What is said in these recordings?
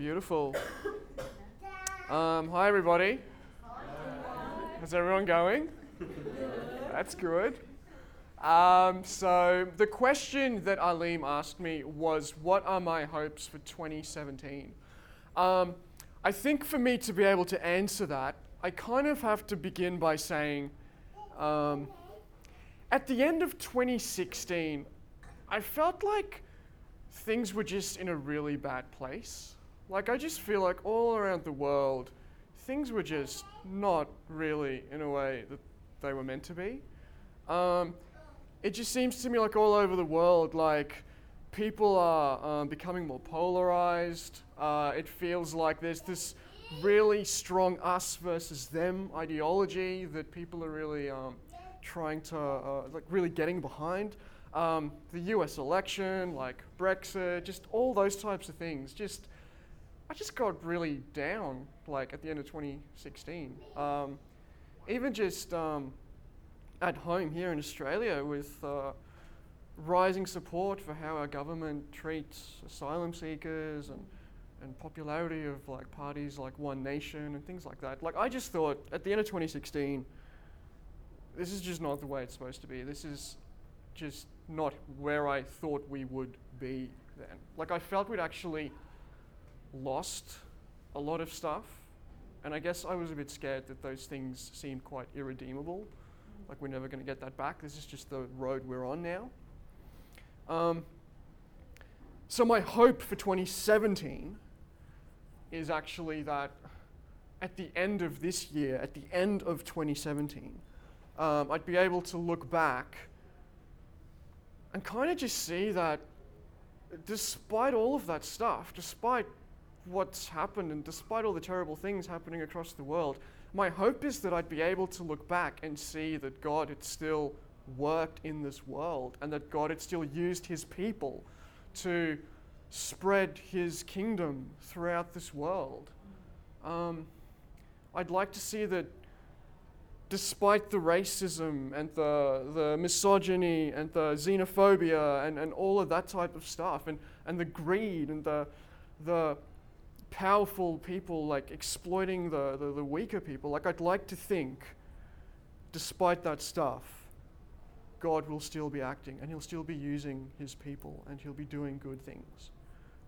Beautiful. Um, hi, everybody. How's everyone going? That's good. Um, so, the question that Aleem asked me was What are my hopes for 2017? Um, I think for me to be able to answer that, I kind of have to begin by saying um, at the end of 2016, I felt like things were just in a really bad place. Like, I just feel like all around the world, things were just not really in a way that they were meant to be. Um, it just seems to me like all over the world, like people are um, becoming more polarized. Uh, it feels like there's this really strong us versus them ideology that people are really um, trying to, uh, like, really getting behind. Um, the US election, like Brexit, just all those types of things. Just, I just got really down, like at the end of 2016. Um, even just um, at home here in Australia with uh, rising support for how our government treats asylum seekers and, and popularity of like parties like One Nation and things like that. Like I just thought at the end of 2016, this is just not the way it's supposed to be. This is just not where I thought we would be then. Like I felt we'd actually lost a lot of stuff, and I guess I was a bit scared that those things seemed quite irredeemable. Like we're never going to get that back. This is just the road we're on now. Um, so my hope for 2017 is actually that at the end of this year, at the end of 2017, um, I'd be able to look back and kind of just see that despite all of that stuff, despite what's happened and despite all the terrible things happening across the world, my hope is that I'd be able to look back and see that God had still worked in this world and that God had still used his people to spread his kingdom throughout this world. Um, I'd like to see that despite the racism and the, the misogyny and the xenophobia and, and all of that type of stuff and, and the greed and the, the powerful people like exploiting the, the, the weaker people, like I'd like to think, despite that stuff, God will still be acting and he'll still be using his people and he'll be doing good things.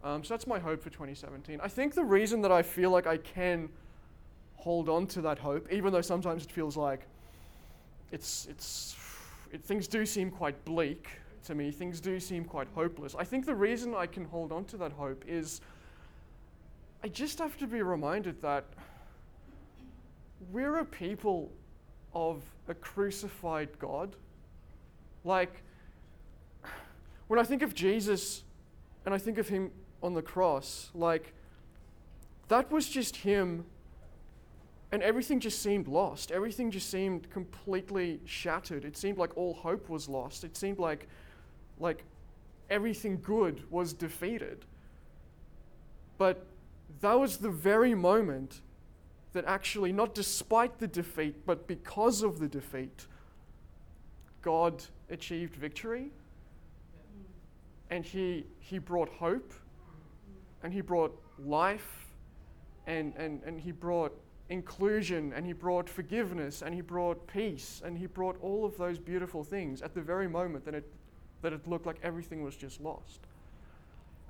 Um, so that's my hope for 2017. I think the reason that I feel like I can hold on to that hope, even though sometimes it feels like it's, it's, it, things do seem quite bleak to me, things do seem quite hopeless. I think the reason I can hold on to that hope is I just have to be reminded that we're a people of a crucified God. Like, when I think of Jesus and I think of him on the cross, like, that was just him and everything just seemed lost. Everything just seemed completely shattered. It seemed like all hope was lost. It seemed like, like everything good was defeated. But that was the very moment that actually, not despite the defeat, but because of the defeat, God achieved victory. And he, he brought hope, and he brought life, and, and, and he brought inclusion. And he brought forgiveness. And he brought peace. And he brought all of those beautiful things at the very moment that it, that it looked like everything was just lost.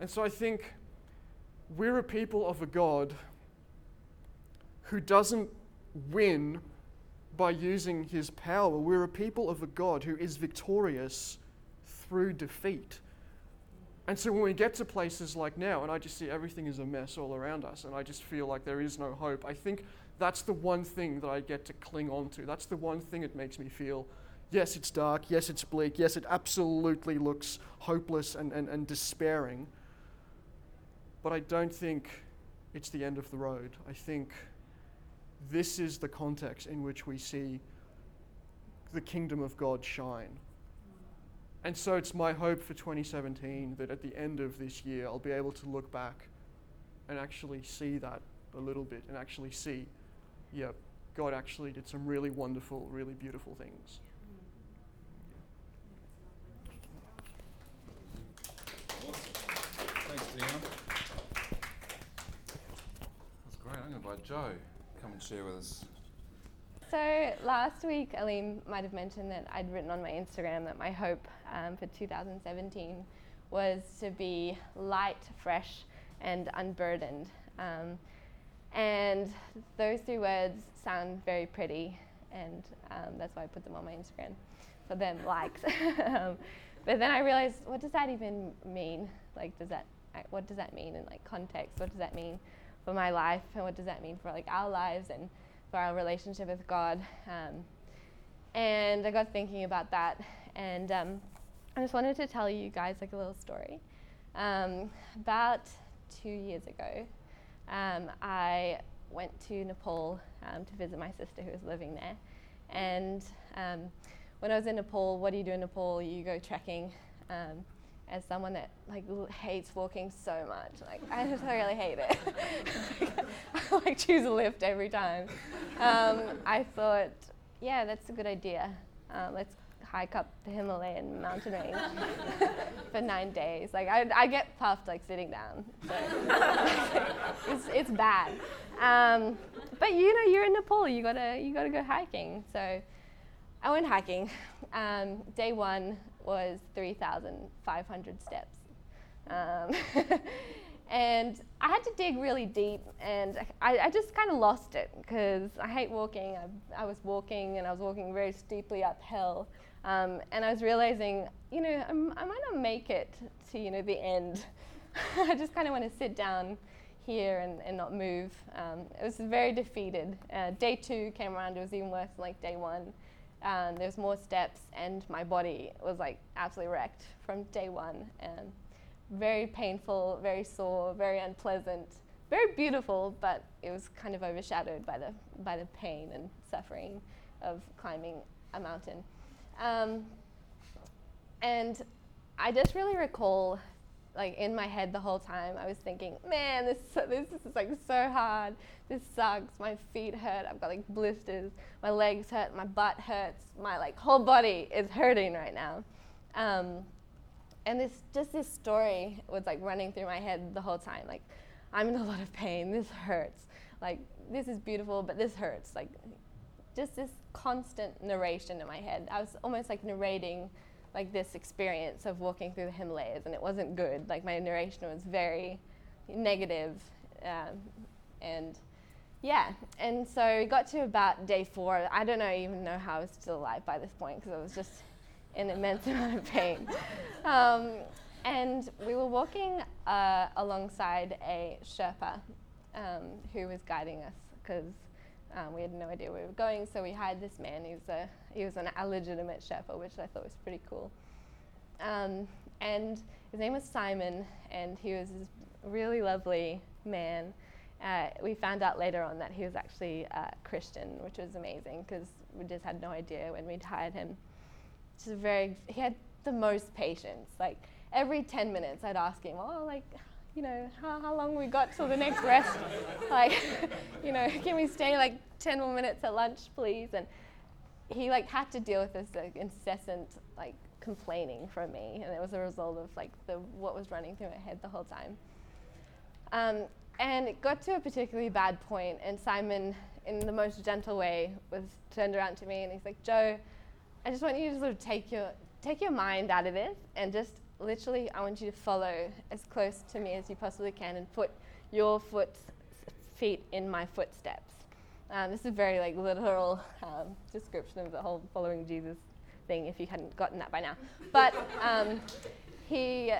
And so I think we're a people of a God who doesn't win by using his power. We're a people of a God who is victorious through defeat. And so when we get to places like now, and I just see everything is a mess all around us, and I just feel like there is no hope, I think that's the one thing that I get to cling on to. That's the one thing that makes me feel yes, it's dark, yes, it's bleak, yes, it absolutely looks hopeless and, and, and despairing. But I don't think it's the end of the road. I think this is the context in which we see the kingdom of God shine. And so it's my hope for 2017 that at the end of this year, I'll be able to look back and actually see that a little bit and actually see yeah, God actually did some really wonderful, really beautiful things. Thanks, Dion. Going to invite Joe come and share with us. So last week, Aleem might have mentioned that I'd written on my Instagram that my hope um, for 2017 was to be light, fresh, and unburdened. Um, and those three words sound very pretty, and um, that's why I put them on my Instagram for them likes. Um, but then I realized, what does that even mean? Like, does that what does that mean in like context? What does that mean for my life, and what does that mean for like our lives and for our relationship with God? Um, and I got thinking about that, and um, I just wanted to tell you guys like a little story. Um, about two years ago, um, I went to Nepal um, to visit my sister who was living there. And um, when I was in Nepal, what do you do in Nepal? You go trekking. As someone that like hates walking so much, like I just really hate it. I like choose a lift every time. Um, I thought, yeah, that's a good idea. Uh, let's hike up the Himalayan mountain range for nine days. Like I, I get puffed like sitting down. It's, it's bad. Um, but you know, you're in Nepal. You gotta you gotta go hiking. So I went hiking. Um, day one was 3,500 steps. Um, and I had to dig really deep, and I, I just kind of lost it because I hate walking. I, I, was walking, and I was walking very steeply uphill, um, and I was realizing, you know, I'm, i might not make it to, you know, the end. I just kind of want to sit down here and, and not move. Um, it was very defeated. Uh, day two came around, it was even worse than like day one. Um, there was more steps, and my body was like absolutely wrecked from day one. And very painful, very sore, very unpleasant, very beautiful, but it was kind of overshadowed by the by the pain and suffering of climbing a mountain. Um, and I just really recall, like in my head the whole time, I was thinking, man, this this is like so hard. This sucks. My feet hurt. I've got like blisters. My legs hurt. My butt hurts. My like whole body is hurting right now. Um, and this just this story was like running through my head the whole time. Like, I'm in a lot of pain. This hurts. Like, this is beautiful, but this hurts. Like, just this constant narration in my head. I was almost like narrating like this experience of walking through the Himalayas, and it wasn't good. Like my narration was very negative, um, and yeah. And so we got to about day four. I don't know even know how I was still alive by this point because I was just in immense amount of pain. Um, and we were walking uh, alongside a Sherpa um, who was guiding us because um, we had no idea where we were going, so we hired this man. Was a he was an illegitimate shepherd, which I thought was pretty cool. Um, and his name was Simon, and he was this really lovely man. Uh, we found out later on that he was actually uh, Christian, which was amazing because we just had no idea when we'd hired him. Just very, he had the most patience. Like every 10 minutes, I'd ask him, "Oh, like you know, how, how long we got till the next rest? like, you know, can we stay like 10 more minutes at lunch, please? And he like had to deal with this like, incessant like complaining from me, and it was a result of like the what was running through my head the whole time. Um, and it got to a particularly bad point, and Simon, in the most gentle way, was turned around to me and he's like, "Joe, I just want you to sort of take your take your mind out of this and just literally, I want you to follow as close to me as you possibly can and put your foot, feet in my footsteps. Um, this is a very like literal um, description of the whole following Jesus thing. If you hadn't gotten that by now, but um, he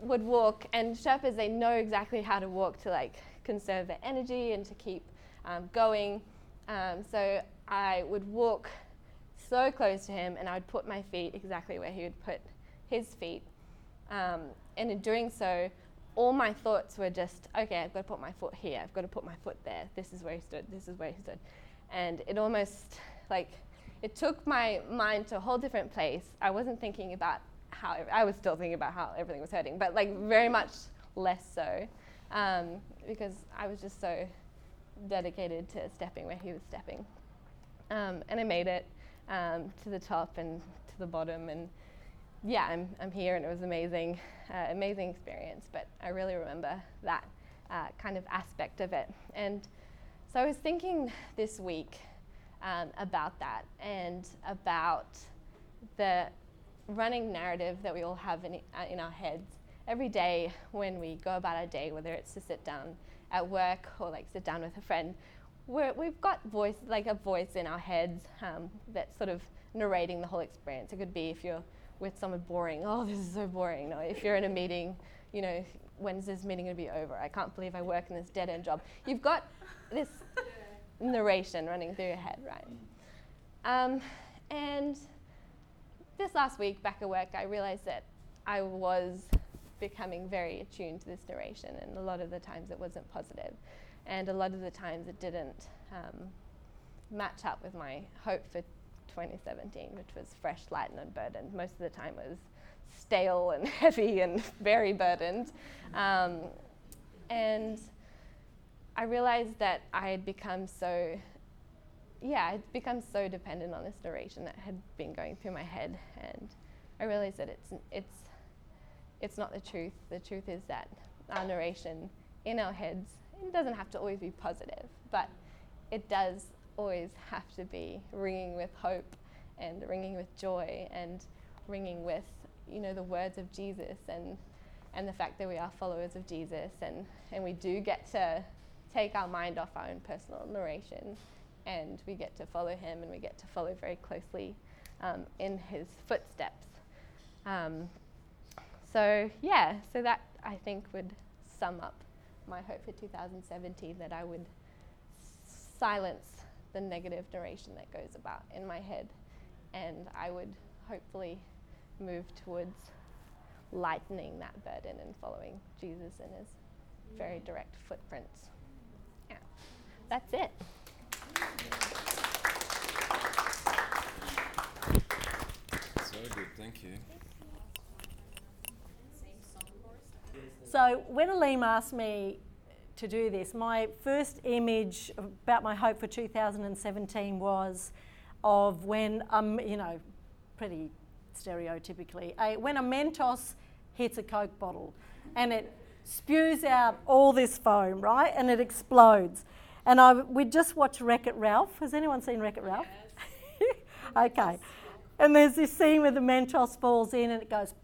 would walk, and Sherpas they know exactly how to walk to like conserve their energy and to keep um, going. Um, so I would walk so close to him, and I would put my feet exactly where he would put his feet. Um, and in doing so, all my thoughts were just, okay, I've got to put my foot here, I've got to put my foot there, this is where he stood, this is where he stood. And it almost, like, it took my mind to a whole different place. I wasn't thinking about how, I was still thinking about how everything was hurting, but like very much less so, um, because I was just so dedicated to stepping where he was stepping. Um, and I made it um, to the top and to the bottom, and yeah, I'm, I'm here and it was amazing, uh, amazing experience. But I really remember that uh, kind of aspect of it. And so I was thinking this week um, about that and about the running narrative that we all have in, uh, in our heads every day when we go about our day, whether it's to sit down at work or like sit down with a friend. we have got voice, like a voice in our heads um, that's sort of narrating the whole experience. It could be if you're with someone boring, oh, this is so boring. Or if you're in a meeting, you know, when's this meeting going to be over? I can't believe I work in this dead end job. You've got this narration running through your head, right? Um, and this last week back at work, I realized that I was becoming very attuned to this narration, and a lot of the times it wasn't positive, and a lot of the times it didn't um, match up with my hope for 2017, which was fresh, light, and unburdened. Most of the time it was stale and heavy and very burdened. Um, and I realized that I had become so, yeah, I'd become so dependent on this narration that had been going through my head. And I realized that it's, it's, it's not the truth. The truth is that our narration in our heads, it doesn't have to always be positive, but it does always have to be ringing with hope and ringing with joy and ringing with you know the words of Jesus and and the fact that we are followers of Jesus and and we do get to take our mind off our own personal narration and we get to follow him and we get to follow very closely um, in his footsteps. Um, so yeah, so that I think would sum up my hope for 2017 that I would silence the negative narration that goes about in my head and I would hopefully move towards lightening that burden and following Jesus in his very direct footprints. Yeah, that's it. So good, thank you. So when Aleem asked me to do this, my first image about my hope for 2017 was of when, um, you know, pretty stereotypically, a, when a Mentos hits a Coke bottle and it spews out all this foam, right? And it explodes. And I, we just watched Wreck It Ralph. Has anyone seen Wreck It Ralph? Yes. okay. And there's this scene where the Mentos falls in and it goes,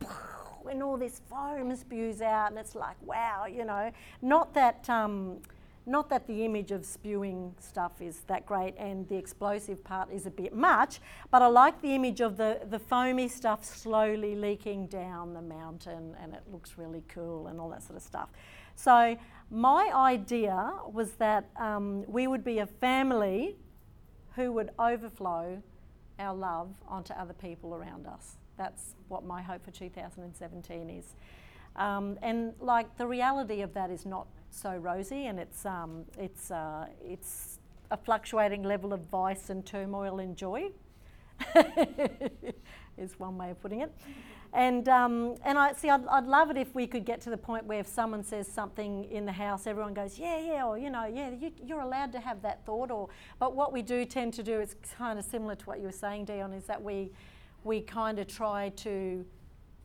and all this foam spews out, and it's like, wow, you know. Not that. Um, not that the image of spewing stuff is that great and the explosive part is a bit much, but I like the image of the, the foamy stuff slowly leaking down the mountain and it looks really cool and all that sort of stuff. So, my idea was that um, we would be a family who would overflow our love onto other people around us. That's what my hope for 2017 is. Um, and like the reality of that is not so rosy, and it's um, it's uh, it's a fluctuating level of vice and turmoil and joy. is one way of putting it. And, um, and I see, I'd, I'd love it if we could get to the point where if someone says something in the house, everyone goes, yeah, yeah, or you know, yeah, you, you're allowed to have that thought. Or, but what we do tend to do is kind of similar to what you were saying, Dion, is that we, we kind of try to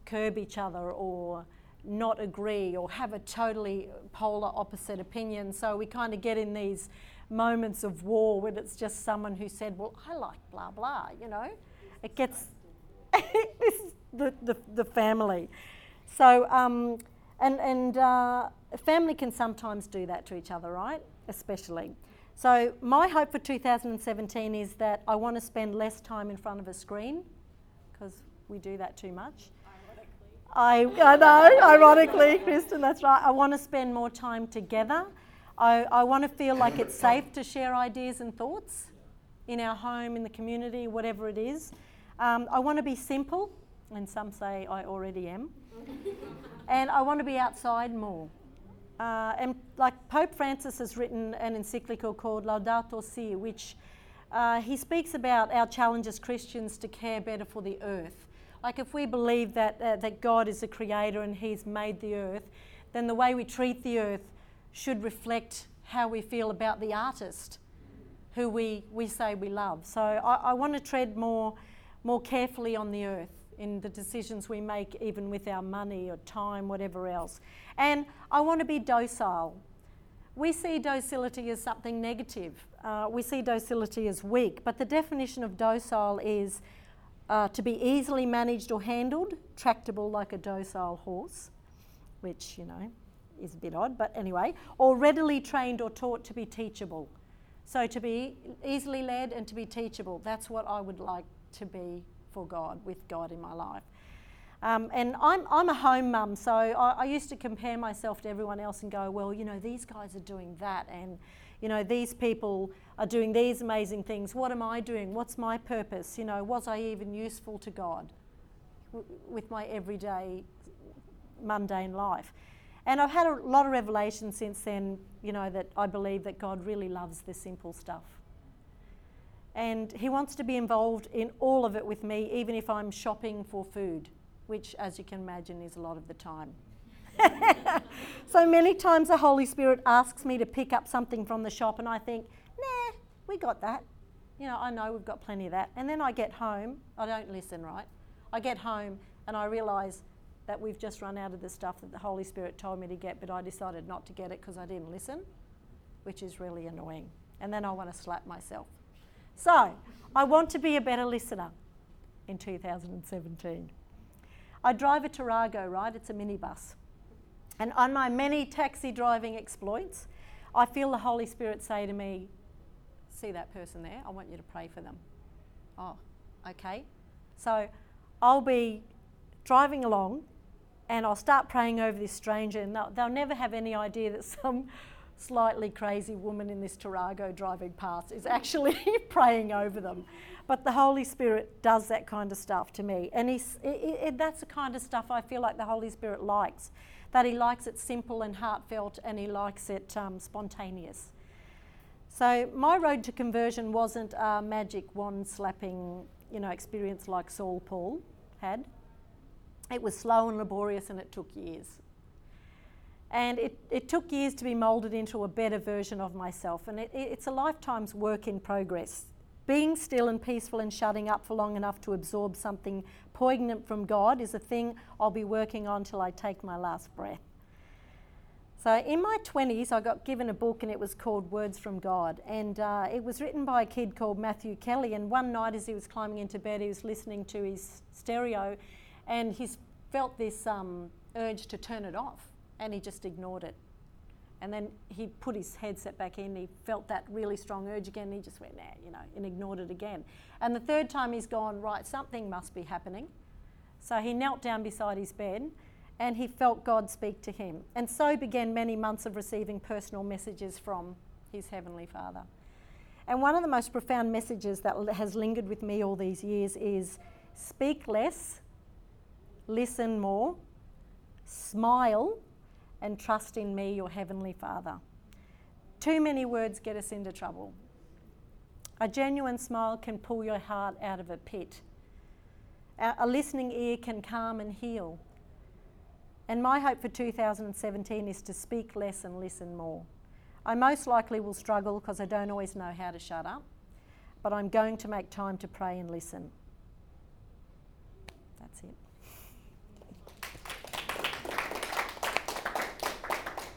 curb each other or not agree or have a totally polar opposite opinion. So we kind of get in these moments of war when it's just someone who said, Well, I like blah blah, you know? It gets this is the, the, the family. So, um, and, and uh, family can sometimes do that to each other, right? Especially. So, my hope for 2017 is that I want to spend less time in front of a screen because we do that too much. I, I know, ironically, Kristen, that's right. I want to spend more time together. I, I want to feel like it's safe to share ideas and thoughts in our home, in the community, whatever it is. Um, I want to be simple, and some say I already am. and I want to be outside more. Uh, and like Pope Francis has written an encyclical called Laudato Si, which uh, he speaks about our challenge as Christians to care better for the earth. Like if we believe that, uh, that God is a creator and He's made the earth, then the way we treat the earth should reflect how we feel about the artist who we, we say we love. So I, I want to tread more, more carefully on the earth in the decisions we make, even with our money or time, whatever else. And I want to be docile. We see docility as something negative. Uh, we see docility as weak, but the definition of docile is uh, to be easily managed or handled, tractable like a docile horse, which, you know, is a bit odd, but anyway, or readily trained or taught to be teachable. So to be easily led and to be teachable, that's what I would like to be for God, with God in my life. Um, and I'm, I'm a home mum, so I, I, used to compare myself to everyone else and go, well, you know, these guys are doing that, and, you know, these people are doing these amazing things. What am I doing? What's my purpose? You know, was I even useful to God w- with my everyday mundane life? And I've had a lot of revelation since then, you know, that I believe that God really loves the simple stuff. And He wants to be involved in all of it with me, even if I'm shopping for food which, as you can imagine, is a lot of the time. so many times the Holy Spirit asks me to pick up something from the shop, and I think, nah, we got that. You know, I know we've got plenty of that. And then I get home, I don't listen, right? I get home and I realise that we've just run out of the stuff that the Holy Spirit told me to get, but I decided not to get it because I didn't listen, which is really annoying. And then I want to slap myself. So, I want to be a better listener in 2017. I drive a Tarago, right? It's a minibus. And on my many taxi driving exploits, I feel the Holy Spirit say to me, See that person there? I want you to pray for them. Oh, okay. So I'll be driving along and I'll start praying over this stranger, and they'll, they'll never have any idea that some slightly crazy woman in this Tarago driving past is actually praying over them. But the Holy Spirit does that kind of stuff to me. And he's, it, it, that's the kind of stuff I feel like the Holy Spirit likes. That he likes it simple and heartfelt and he likes it um, spontaneous. So my road to conversion wasn't a magic wand slapping, you know, experience like Saul Paul had. It was slow and laborious and it took years. And it, it took years to be moulded into a better version of myself. And it, it's a lifetime's work in progress. Being still and peaceful and shutting up for long enough to absorb something poignant from God is a thing I'll be working on till I take my last breath. So, in my 20s, I got given a book and it was called Words from God. And uh, it was written by a kid called Matthew Kelly. And one night, as he was climbing into bed, he was listening to his stereo and he felt this um, urge to turn it off and he just ignored it. And then he put his headset back in, he felt that really strong urge again, he just went, nah, you know, and ignored it again. And the third time he's gone, right, something must be happening. So he knelt down beside his bed and he felt God speak to him. And so began many months of receiving personal messages from his Heavenly Father. And one of the most profound messages that has lingered with me all these years is speak less, listen more, smile and trust in me, your Heavenly Father. Too many words get us into trouble. A genuine smile can pull your heart out of a pit. A listening ear can calm and heal. And my hope for 2017 is to speak less and listen more. I most likely will struggle because I don't always know how to shut up, but I'm going to make time to pray and listen. That's it.